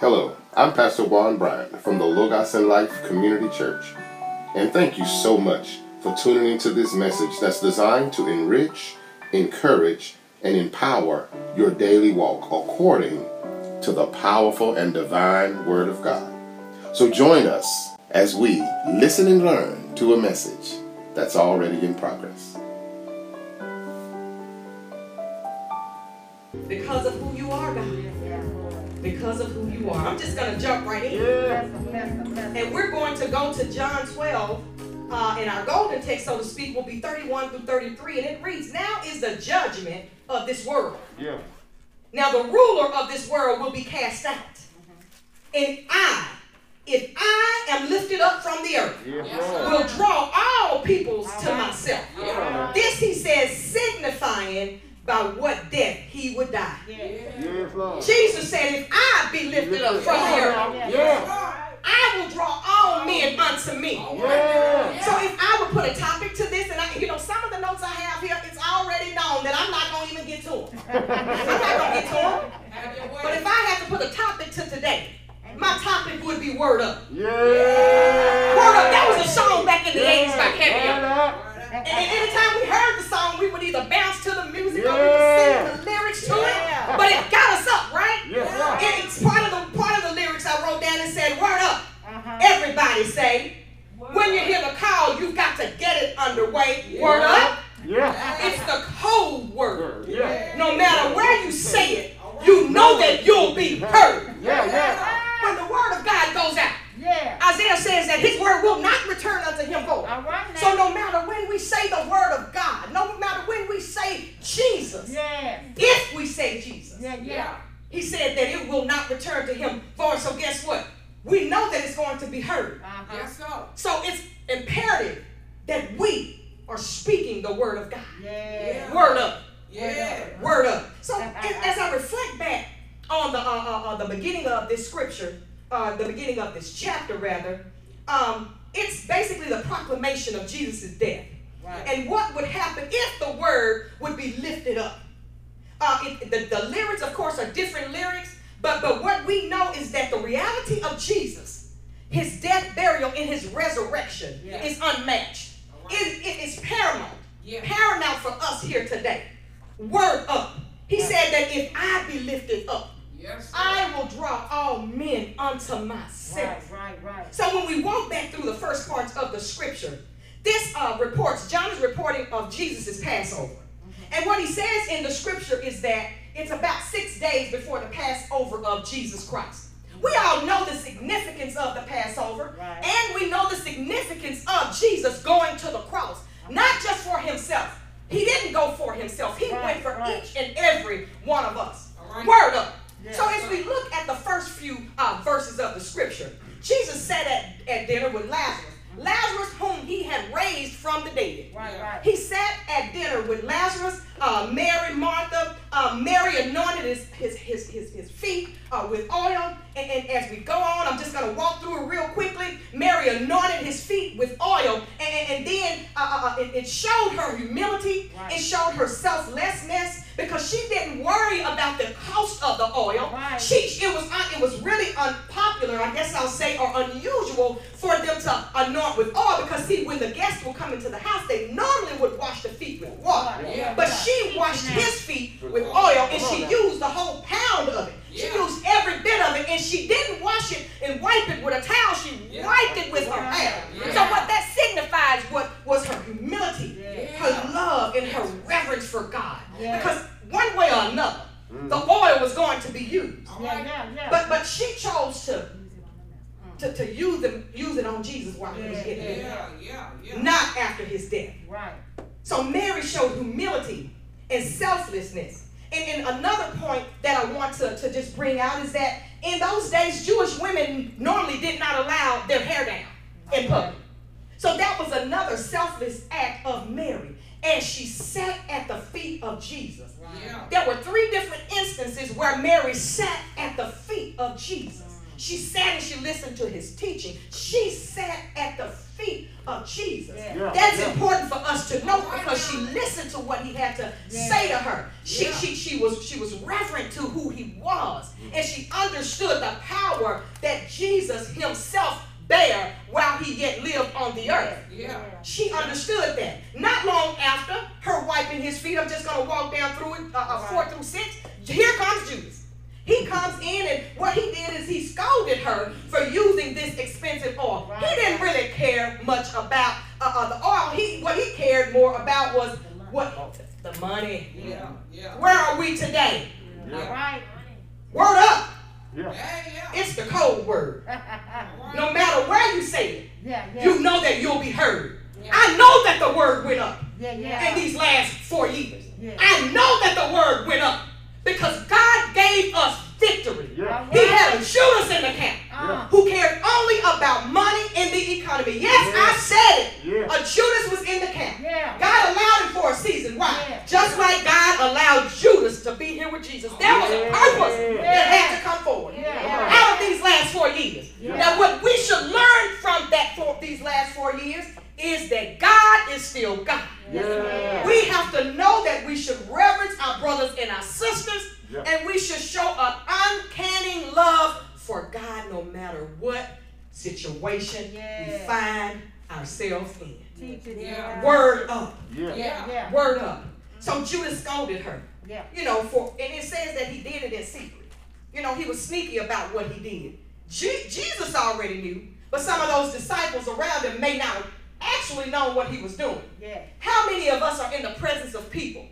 Hello, I'm Pastor Juan Bryant from the Logos and Life Community Church, and thank you so much for tuning into this message that's designed to enrich, encourage, and empower your daily walk according to the powerful and divine Word of God. So join us as we listen and learn to a message that's already in progress. Because of who you are, God. Because of who you are. I'm just going to jump right in. And we're going to go to John 12. Uh, and our golden text, so to speak, will be 31 through 33. And it reads Now is the judgment of this world. Yeah. Now the ruler of this world will be cast out. And I, if I am lifted up from the earth, will draw all peoples to myself. This he says, signifying by what death he would die. Yes, Lord. Jesus said, if I be lifted up from the earth, Yeah. I will draw all men unto me. Yeah. So if I would put a topic to this, and I, you know, some of the notes I have here, it's already known that I'm not gonna even get to them. I'm not gonna get to them. But if I had to put a topic to today, my topic would be word up. Yeah. Word up. That was a song back in the 80s by Cameo. Up. And, and anytime we heard the song, we would either bounce to the music or we would sing the lyrics to it. But it got us up, right? Yes, sir. And it's part of the part of the lyrics I wrote down and said, word up. Uh-huh. Everybody say, when you hear the call, you've got to get it underway. Word up. Yeah. It's the code word. Yeah. No matter where you say it, you know that you'll be heard. Yeah, yeah. When the word of God goes out, Yeah. Isaiah says that his word will not return unto him void. All right. So no matter when we say the word of God, no matter when we say Jesus, Yeah. if we say Jesus, Yeah, yeah. he said that it will not return to him void. So guess what? We know that it's going to be heard. Uh-huh. So it's imperative that we are speaking the word of God. Yeah. Word up. Yeah. Word up. So as, as I reflect back on the uh, uh, uh, the beginning of this scripture, uh, the beginning of this chapter rather, um, it's basically the proclamation of Jesus' death Right. and what would happen if the word would be lifted up. Uh, it, the, the lyrics, of course, are different lyrics, but but what we know is that the reality of Jesus, his death, burial, and his resurrection Yeah. is unmatched. It- it is paramount, Yeah. paramount for us here today. Word up. He said that if I be lifted up, Yes. I will draw all men unto myself. Right, right, right. So when we walk back through the first parts of the scripture, this uh, reports, John is reporting of Jesus' Passover. And what he says in the scripture is that it's about six days before the Passover of Jesus Christ. We all know the significance of the Passover, Right. and we know the significance of Jesus going to the cross, not just for himself. He didn't go for himself, he Right, went for right. each and every one of us. Word up. So as we look at the first few uh, verses of the scripture, Jesus sat at, at dinner with Lazarus. Lazarus, whom he had raised from the dead. Right, right. He sat at dinner with Lazarus, uh, Mary, Martha. Uh, Mary anointed his, his, his, his, his feet uh, with oil. And, and as we go on, I'm just going to walk through it real quickly. Mary anointed his feet with oil. And, and, and then uh, uh, uh, it, it showed her humility, Right. it showed her selflessness because she didn't worry about the cost of the oil. Right. She, it, was, un- it was really unpopular, I guess I'll say, or unusual for them to anoint with oil because, see, when the guests would come into the house, they normally would wash the feet with water. Yeah. But she washed his feet with oil and she used the whole pound of it. She used every bit of it and she didn't wash it and wipe it with a towel. She wiped it with her hair. So what that signifies what was her humility, her love, and her reverence for God. Yeah. Because one way or another, the oil was going to be used. Yeah, yeah, yeah. But but she chose to to, to use it use it on Jesus while he was getting it. yeah, yeah, yeah. Not after his death. Right. So Mary showed humility and selflessness. And, and another point that I want to, to just bring out is that in those days, Jewish women normally did not allow their hair down in public. So that was another selfless act of Mary. And she sat at the feet of Jesus. Yeah. There were three different instances where Mary sat at the feet of Jesus. She sat and she listened to his teaching. She sat at the feet of Jesus. Yeah. That's Yeah. important for us to know because she listened to what he had to Yeah. say to her. She, Yeah. she, she was she was reverent to who he was, mm. and she understood the power that Jesus himself bare while he yet lived on the earth. Yeah. She understood that. Not long after her wiping his feet, I'm just going to walk down through it, uh, uh, four through six. Here comes Judas. He comes in, and what he did is he scolded her for using this expensive oil. He didn't really care much about uh, uh, the oil. He what he cared more about was what the money. Yeah. Yeah. Where are we today? Yeah. All right. Word up! Yeah. It's the code word. No matter where you say it, Yeah, yeah. you know that you'll be heard. Yeah. I know that the word went up. Yeah, in these last four years. Yeah. I know that the word went up because God gave us victory. Yeah. He had a Judas in the camp who cared only about money and the economy. Yes, I said it. Yeah. A Judas was in the camp. yeah. God allowed him for a season. Why? Yeah. Just like God allowed Judas to be here with Jesus. There was a purpose that had to come forward Yeah. out of these last four years. Yeah. Now, what we should learn from that for these last four years is that God is still God. Yeah. We have to know that we should reverence our brothers and our sisters, Yeah. and we should show an uncanny love for God no matter what situation we Yeah. find ourselves in. Yeah. Word up. Yeah. Yeah. Yeah. Word up. So Judas scolded her. Yeah. You know, for and it says that he did it in secret. You know, he was sneaky about what he did. Je- Jesus already knew, but some of those disciples around him may not actually know what he was doing. Yeah. How many of us are in the presence of people?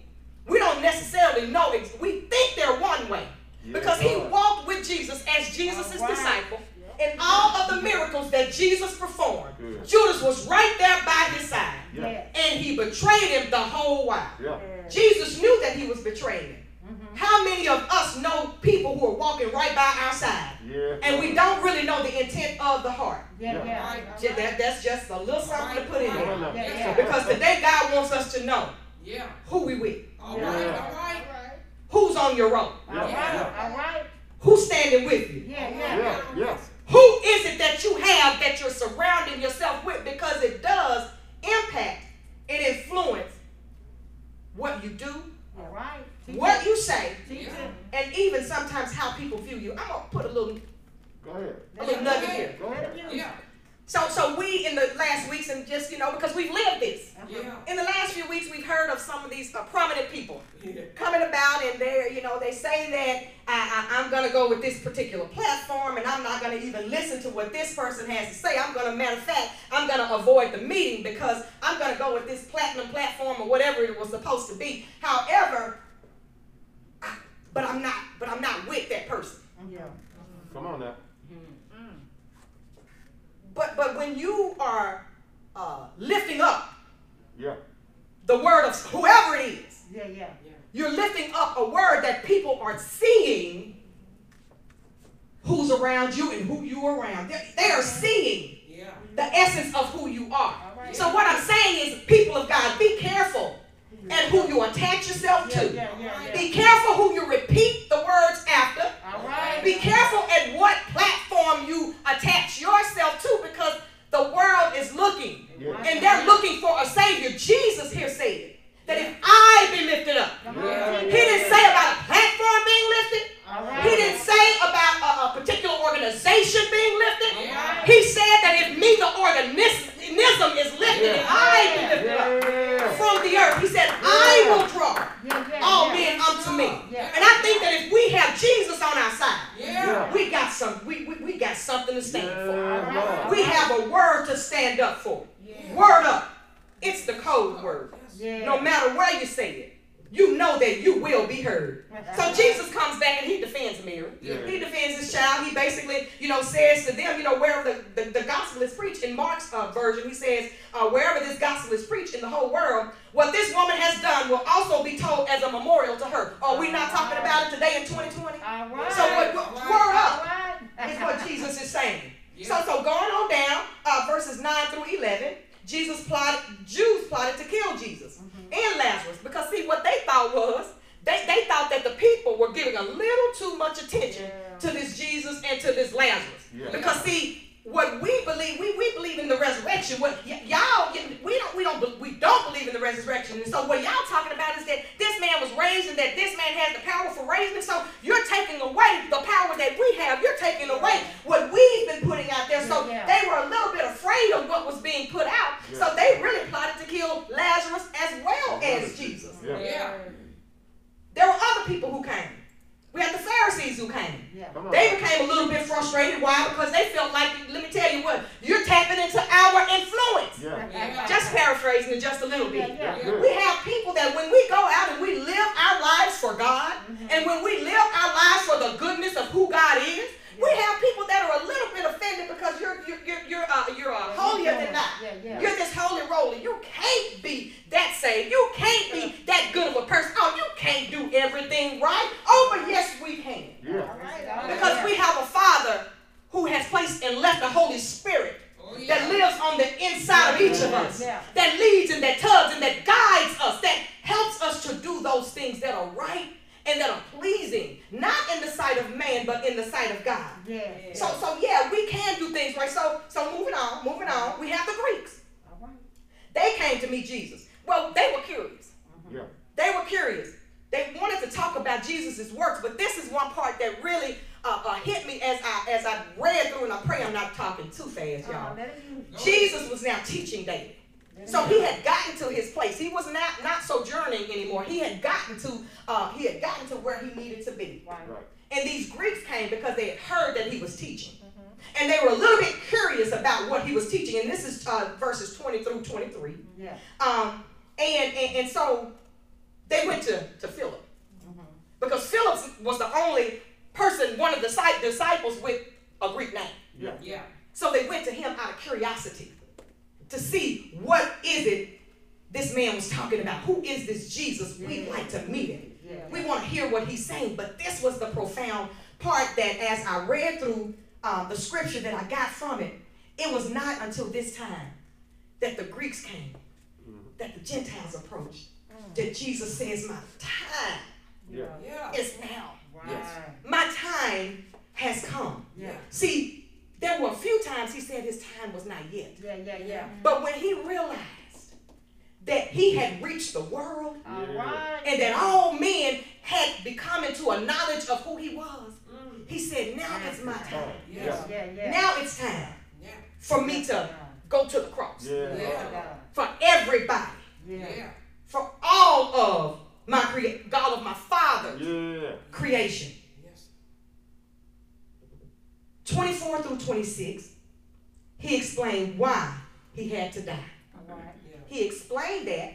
We don't necessarily know. Ex- we think they're one way because he walked with Jesus as Jesus' All right. disciple and all of the miracles that Jesus performed. Good. Judas was right there by his side Yeah. Yeah. and he betrayed him the whole while. Yeah. Jesus knew that he was betraying him. Mhm. How many of us know people who are walking right by our side Yeah. and we don't really know the intent of the heart? Yeah. Yeah. Yeah. That, that's just a little something to put in there. Yeah, yeah. Because today God wants us to know Yeah. who we with, All Yeah. right. All right. who's on your road, All right. All right. who's standing with you. Yeah. All Yeah. right. Yeah. Yeah. Who is it that you have that you're surrounding yourself with? Because it does impact and influence what you do, All right. What you say, Teach it. and even sometimes how people view you. I'm gonna put a little Go ahead. a little nugget here. Go ahead. Yeah. So so we in the last weeks and just you know because we've lived this. Yeah. In the last few weeks we've heard of some of these uh, prominent people Yeah. coming about and they're you know they say that I, I, I'm gonna go with this particular platform and I'm not gonna even listen to what this person has to say. I'm gonna matter of fact I'm gonna avoid the meeting because I'm gonna go with this platinum platform or whatever it was supposed to be. However, I, but I'm not but I'm not with that person. Yeah. Come on now. But but when you are uh, lifting up Yeah. the word of whoever it is, Yeah. Yeah. you're lifting up a word that people are seeing who's around you and who you are around. They, they are seeing Yeah. the essence of who you are. All right. So what I'm saying is, people of God, be careful and who you attach yourself Yeah. to. Yeah. Yeah. Yeah. Be careful who you repeat the words after. All right. Be careful at what platform you attach yourself to because the world is looking. Yeah. And they're looking for a savior. Jesus here said that if I be lifted up, Come Yeah. on. he didn't say about a platform being lifted. All right. He didn't say about a, a particular organization being lifted. Yeah. He said that if me, the organism, is lifted and I be lifted up Yeah. from the earth, he said, I will draw Yeah. Yeah. all yeah. men unto me. Yeah. And I think that if we have Jesus on our side, Yeah. we got some, we, we, we got something to stand for. Yeah, Lord. We have a word to stand up for. Yeah. Word up. It's the code word. Yeah. No matter where you say it, you know that you will be heard. So Jesus comes back and he defends Mary. Yeah. He defends his child. He basically, you know, says to them, you know, wherever the, the, the gospel is preached in Mark's uh, version, he says, uh, wherever this gospel is preached in the whole world, what this woman has done will also be told as a memorial to her. Are we not talking about it today in 2020? All right. So what, what Right. word All up right. is what Jesus is saying. Yeah. So, so going on down, uh, verses 9 through 11, Jesus plotted, Jews plotted to kill Jesus and Lazarus. Because see, what they thought was, they, they thought that the people were giving a little too much attention Yeah. to this Jesus and to this Lazarus. Yeah. Because see, what we believe, we, we believe in the resurrection. What y- y'all we don't we don't we don't believe in the resurrection. And so what y'all talking about is that this man was raised and that this man has the power for raising. So you're taking away the power that we have. You're taking away what we've been putting out there. So Yeah. they were a little bit afraid of what was being put out. So they really plotted to kill Lazarus as well as Jesus. Yeah. Yeah. There were other people who came. We had the Pharisees who came. Yeah. They became a little bit frustrated. Why? Because they felt like, let me tell you what, you're tapping into our influence. Yeah. Yeah. Just paraphrasing it just a little bit. yeah. Good. We have people that when we go out and we live our lives for God, and when we live our lives for the goodness of who God is, we have people that are a little bit offended because you're you're you're you're, uh, you're uh, holier than not. Yeah, yeah. You're this holy roller. You can't be that saved. You can't be that good of a person. Oh, you can't do everything right. Oh, but yes, we can. Yeah. All right, all right. Because we have a Father who has placed and left the Holy Spirit Oh, that yeah. lives on the inside of each of us, Yeah. that leads and that tugs and that guides us, that helps us to do those things that are right and that are pleasing, not in the sight of man, but in the sight of God. Yeah. So, so yeah, we can do things right. So, so moving on, moving on. We have the Greeks. All right. They came to meet Jesus. Well, they were curious. Yeah. They were curious. They wanted to talk about Jesus' works, but this is one part that really uh, uh, hit me as I as I read through, and I pray I'm not talking too fast, Uh, y'all. let. Jesus was now teaching David. So he had gotten to his place. He was not not sojourning anymore. He had gotten to uh, he had gotten to where he needed to be. Right. Right. And these Greeks came because they had heard that he was teaching. And they were a little bit curious about what he was teaching. And this is uh, verses 20 through 23. Yeah. Um, and, and, and so they went to, to Philip. Mm-hmm. Because Philip was the only person, one of the disciples with a Greek name. Yeah. Yeah. So they went to him out of curiosity to see what is it this man was talking about. Who is this Jesus? We'd mm-hmm. like to meet him. Yeah. We want to hear what he's saying. But this was the profound part that as I read through um, the scripture that I got from it, it was not until this time that the Greeks came, mm-hmm. that the Gentiles approached, that Jesus says, My time Yeah. Yeah. is now. Right. My time has come. Yeah. See, there were a few times he said his time was not yet. Yeah, yeah, yeah. But when he realized that he had reached the world Yeah. and that all men had become into a knowledge of who he was, mm. he said, Now it's my oh, time. Yeah. Yeah, yeah. Now it's time Yeah. for me to go to the cross. Yeah. Yeah. For everybody. Yeah. Yeah. For all of my crea- God of my father's Yeah. creation. Yes. 24 through 26, he explained why he had to die. All right. Yeah. He explained that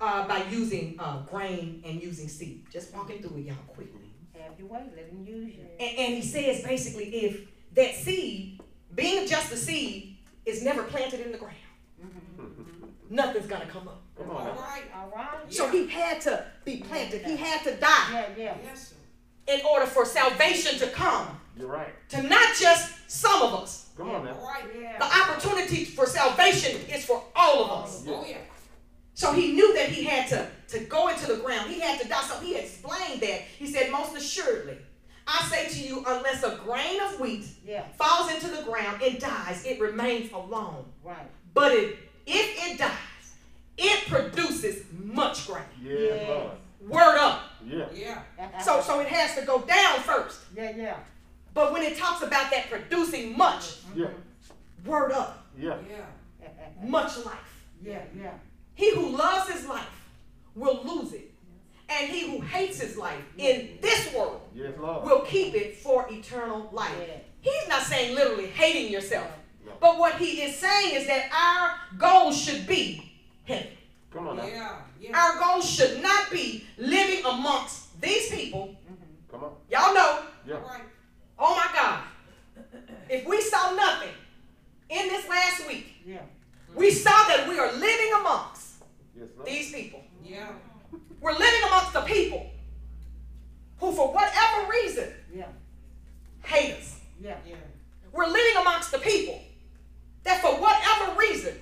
uh, by using uh, grain and using seed. Just walking through it, y'all, quickly. Have your way. Let him use you. And, and he says basically, if that seed, being just a seed, is never planted in the ground, nothing's gonna come up. Come on All now. right. All right. So he had to be planted. He had to die Yeah, yeah. Yes, sir. in order for salvation to come You're right. to not just some of us. Come on All now. right. The opportunity for salvation is for all of us. Oh, yeah. So he knew that he had to, to go into the ground. He had to die. So he explained that. He said, Most assuredly, I say to you, unless a grain of wheat Yeah. falls into the ground and dies, it remains alone. Right. But it, if it dies, it produces much grain. Yeah, Lord. Word up. Yeah. Yeah. So, so it has to go down first. Yeah, yeah. But when it talks about that producing much, mm-hmm. Yeah. word up, Yeah. Yeah. much life. Yeah, yeah. He who loves his life will lose it. And he who hates his life in this world Yes, will keep it for eternal life. Yeah. He's not saying literally hating yourself. No. But what he is saying is that our goal should be heaven. Come on now. Yeah. Yeah. Our goal should not be living amongst these people. Mm-hmm. Come on. Y'all know, Yeah. All right. oh my God, if we saw nothing in this last week, Yeah. we saw that we are living amongst Yes, Lord. these people. Yeah. We're living amongst the people who, for whatever reason, Yeah. hate us. Yeah. Yeah. We're living amongst the people that, for whatever reason,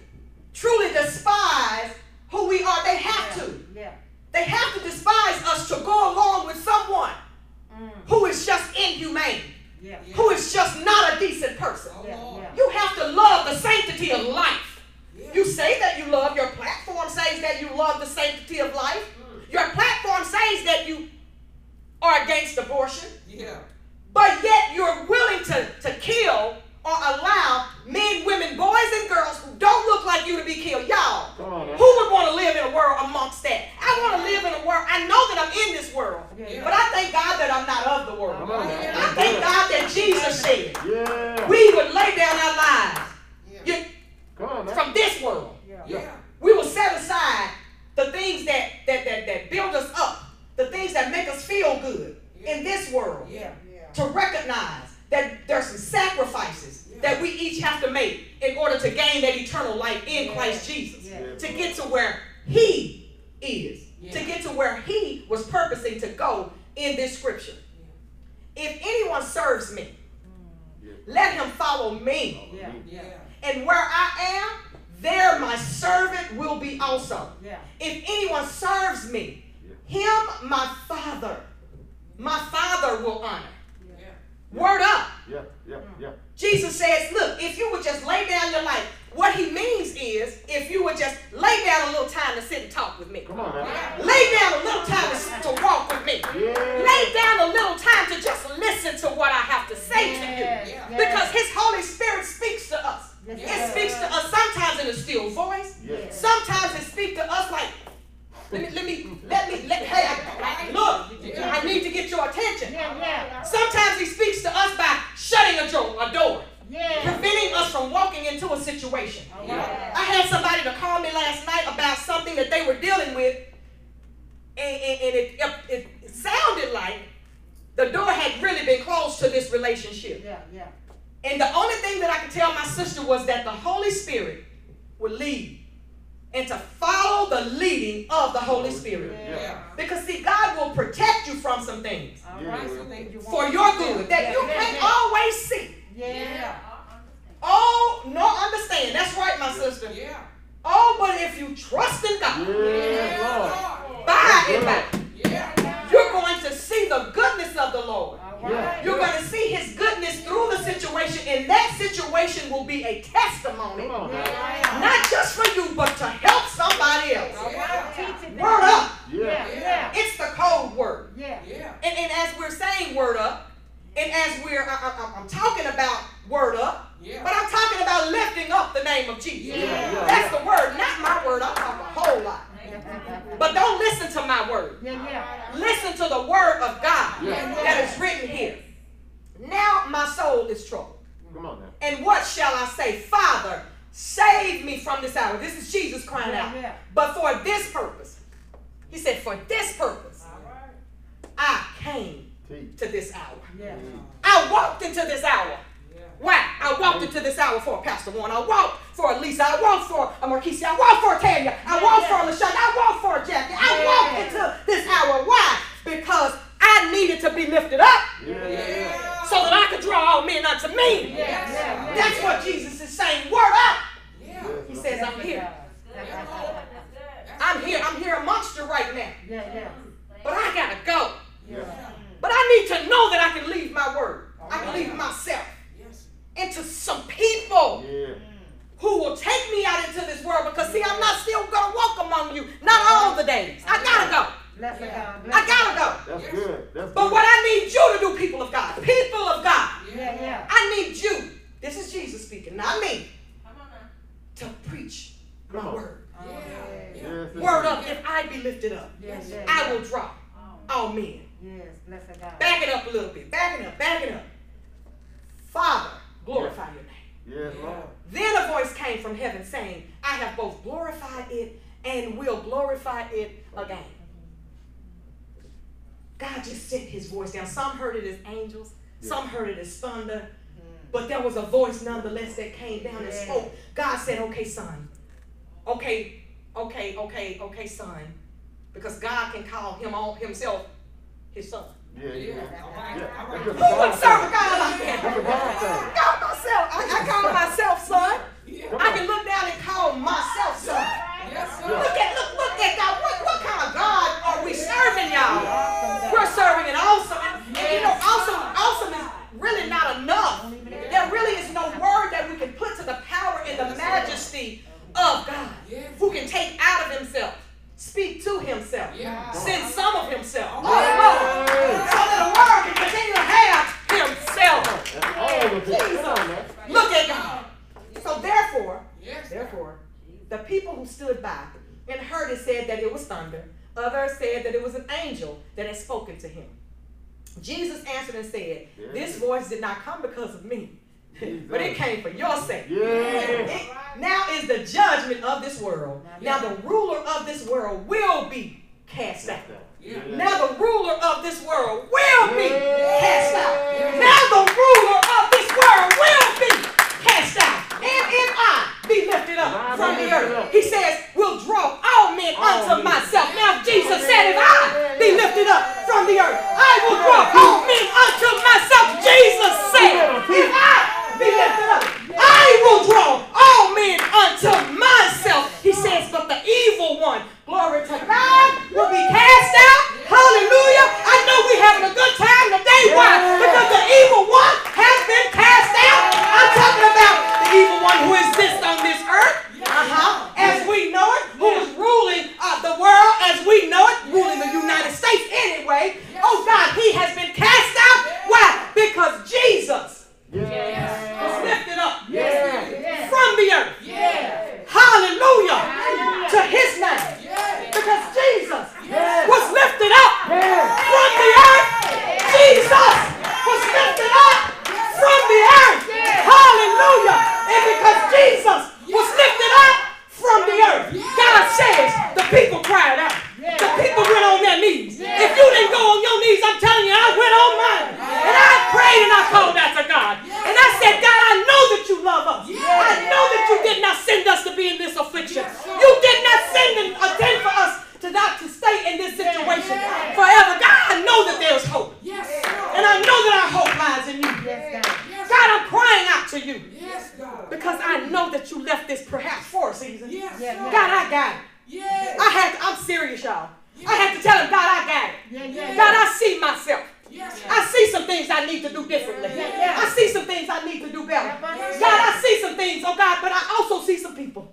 truly despise who we are. They have to. Yeah. They have to despise us to go along with someone who is just inhumane, Yeah. who is just not a decent person. Oh, Yeah, Lord. yeah. You have to love the sanctity of life. Yeah. You say that you love, your platform says that you love the sanctity of life. Your platform says that you are against abortion, Yeah. but yet you're willing to, to kill or allow men, women, boys, and girls who don't look like you to be killed. Y'all, Come on now. who would want to live in a world amongst that? I want to live in a world. I know that I'm in this world, Yeah. but I thank God that I'm not of the world. Come on I now. thank God that Jesus said Yeah. we would lay down our lives Yeah. you, Come on now. from this world. Yeah. Yeah. We will set aside the things that, that, that, that build us up, the things that make us feel good in this world, Yeah. to recognize that there's some sacrifices that we each have to make in order to gain that eternal life in Christ Jesus. Yeah. To get to where He is, to get to where He was purposing to go in this scripture. If anyone serves me, mm. let him follow me. Yeah. Yeah. And where I am, there my servant will be also. Yeah. If anyone serves me, him my Father, my Father will honor. Yeah. Word up. Yeah, yeah, yeah. Jesus says, look, if you would just lay down your life, what he means is if you would just lay down a little time to sit and talk with me. Come on now. Lay down a little time to, to walk with me. Yeah. Lay down a little time to just listen to what I have to say to you. Yes, Because his Holy Spirit speaks to us. Yes, It speaks to us sometimes in a still voice. Yes. Sometimes it speaks to us like, let me, let me, let me, let, hey, I, look, I need to get your attention. Yeah, yeah. Sometimes he speaks to us by shutting a door, a door, Yeah. preventing us from walking into a situation. All I right. had somebody to call me last night about something that they were dealing with, and, and, and it, it, it sounded like the door had really been closed to this relationship. Yeah, yeah. And the only thing that I could tell my sister was that the Holy Spirit would lead and to follow the leading of the Holy Spirit. Yeah. Because see, God will protect you from some things All Yeah, right. yeah. So then you want- for your good that you Yeah, yeah, can't yeah. always see. Yeah. Oh, no, understand. That's right, my sister. Yeah. Oh, but if you trust in God, Yeah, Lord. by and by, Yeah. you're going to see the goodness of the Lord. All right. You're going to see His goodness through the situation, and that situation will be a testimony, Come on now. Yeah. not just for you, but to help somebody else. All right. Teach it. Word up. Yeah, Yeah. yeah. It's the code word. Yeah. Yeah. And, and as we're saying word up, and as we're, I, I, I'm talking about word up, Yeah. but I'm talking about lifting up the name of Jesus. Yeah, yeah, That's the word, not my word. I'm talking a whole lot. But don't listen to my word. Yeah, yeah. Listen to the word of God Yeah. that is written here. Now my soul is troubled. Come on now. And what shall I say? Father, save me from this hour. This is Jesus crying Yeah, out. yeah. But for this purpose, he said, for this purpose, I came Teach. to this hour. Yeah. I walked into this hour. Yeah. Why? I walked into this hour for a Pastor Juan. I walked for Lisa. I walked for a Marquise. I walked for a Tanya. I walked for a LaShawn. I walked for a Jackie. I walked into this hour. Why? Because I needed to be lifted up so that I could draw all men unto me. That's what Jesus is saying. Word up. He says, I'm here. I'm here. I'm here amongst you right now. yeah. But I gotta go. But I need to know that I can leave my word. I can leave myself Yes. Into some people Yeah. who will take me out into this world because see, I'm not still gonna walk among you. Not all the days. I gotta go. Bless the God. Bless I gotta go. That's good. That's But good. what I need you to do, people of God, people of God, Yeah, yeah. I need you. This is Jesus speaking, not me, to preach my Come on. word. Oh, Yeah. yeah. Yes, yes, Word yes. up. If I be lifted up, Yes, yes. I will draw oh. all men. Yes, bless the God. Back it up a little bit. Back it up. Back it up. Father, glorify your name. Yes, Lord. Then a voice came from heaven saying, I have both glorified it and will glorify it again. God just sent his voice down. Some heard it as angels, some heard it as thunder, mm. but there was a voice nonetheless that came down and spoke. God said, Okay, son. Okay, okay, okay, okay, son. Because God can call him all himself his son. Yeah, yeah. Yeah. Yeah. That's Who would serve a. God like That's a that? myself. I, I call myself son. Yeah. I can look down and call myself son. Yes, sir. Look at look look at God. What, what kind of God are we serving, y'all? We're serving an awesome, and, and you know, awesome awesome is really not enough. There really is no word that we can put to the power and the majesty of God, who can take out of Himself, speak to Himself, send some of Himself. said that it was thunder. Others said that it was an angel that had spoken to him. Jesus answered and said. This voice did not come because of me, but it came for your sake. It, now is the judgment of this world. Now, the ruler of this world will be cast out. Now the ruler of this world will be cast out. Now the ruler of this world will be cast out. And if I be lifted up from the earth, he says,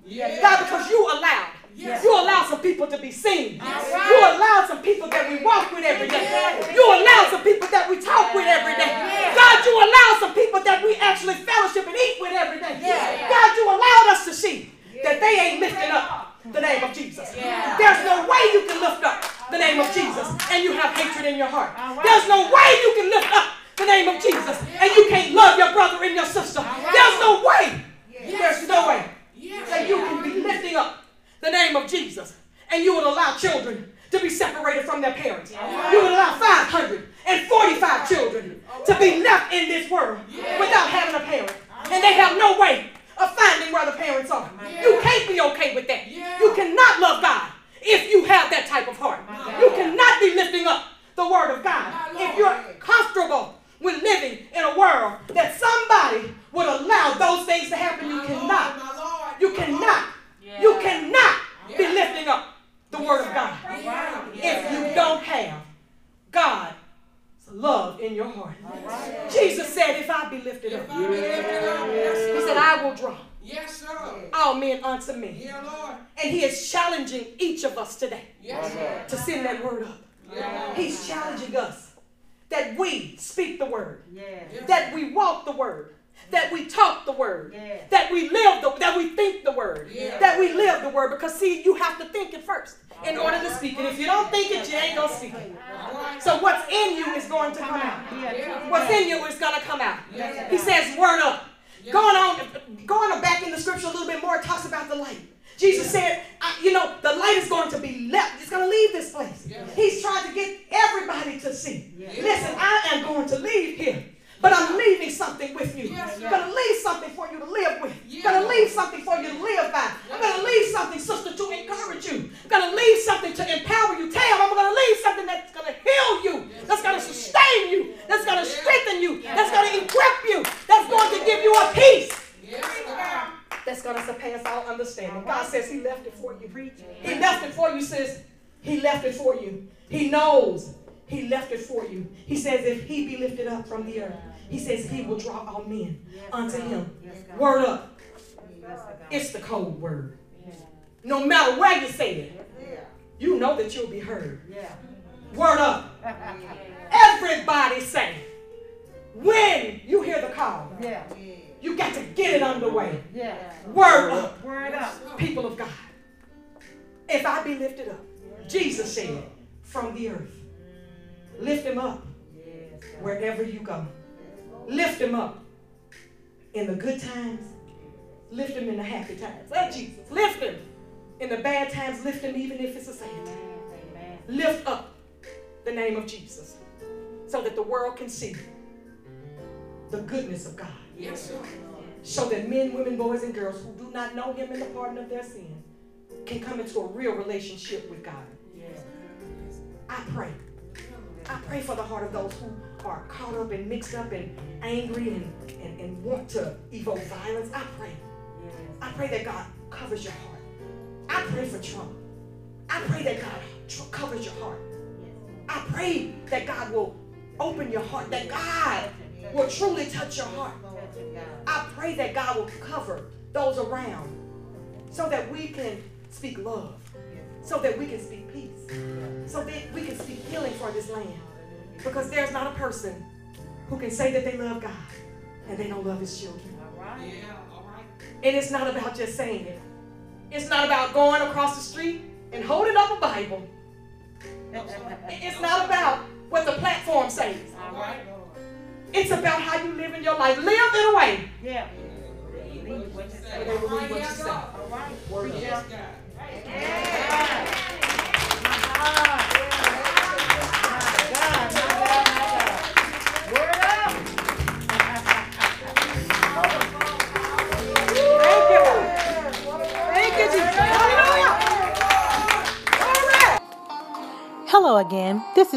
Yes. God, because you allowed. Yes. You allowed some people to be seen. You allowed some people that we walk with every day. You allowed the Word of God. If you're comfortable with living in a world that somebody would allow those things to happen, you cannot. You cannot. You cannot be lifting up the Word of God. If you don't have God love in your heart. Jesus said, If I be lifted up, He said, I will draw yes, all men unto me. Yeah, and He is challenging each of us today yes, to send that word up. He's challenging us that we speak the word, that we walk the word, that we talk the word, yeah. that we live the that we think the word, yeah. that we live the word. Because see, you have to think it first in order to speak it. If you don't think it, you ain't gonna speak it. So what's in you is going to come out. What's in you is gonna come out. He says, "Word up." Going on, will draw all men Yes, unto God. him. Yes, Word up. Yes, It's the code word. No matter where you say it, you know that you'll be heard. Word up. Everybody say, when you hear the call, you got to get it underway. Word up, Word up. people of God. If I be lifted up, Jesus said, from the earth, lift him up wherever you go. Lift him up in the good times. Lift him in the happy times. Let Jesus lift him in the bad times. Lift him even if it's a sad time. Amen. Lift up the name of Jesus so that the world can see the goodness of God. Yes, sir. So that men, women, boys, and girls who do not know Him in the pardon of their sin can come into a real relationship with God. Yes. I pray. I pray for the heart of those who are caught up and mixed up and angry and, and, and want to evoke violence. I pray. Yes. I pray that God covers your heart. I pray for Trump. I pray that God covers your heart. I pray that God will open your heart, that God will truly touch your heart. I pray that God will cover those around so that we can speak love, so that we can speak peace, so that we can speak healing for this land. Because there's not a person who can say that they love God and they don't love his children. All right. Yeah, all right. And it's not about just saying it. It's not about going across the street and holding up a Bible. It's not about what the platform says. All right. It's about how you live in your life. Live in a way Yeah. Believe what you where say. they believe what you say. All right. Word up. Yes, God. Yeah.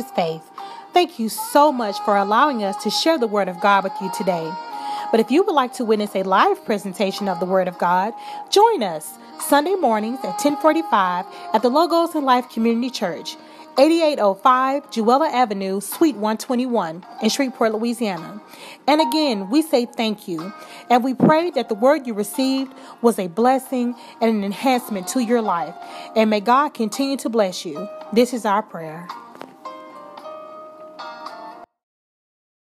Is Faith. Thank you so much for allowing us to share the Word of God with you today. But if you would like to witness a live presentation of the Word of God, join us Sunday mornings at 1045 at the Logos and Life Community Church, 8805 Jewella Avenue, Suite 121 in Shreveport, Louisiana. And again, we say thank you. And we pray that the word you received was a blessing and an enhancement to your life. And may God continue to bless you. This is our prayer.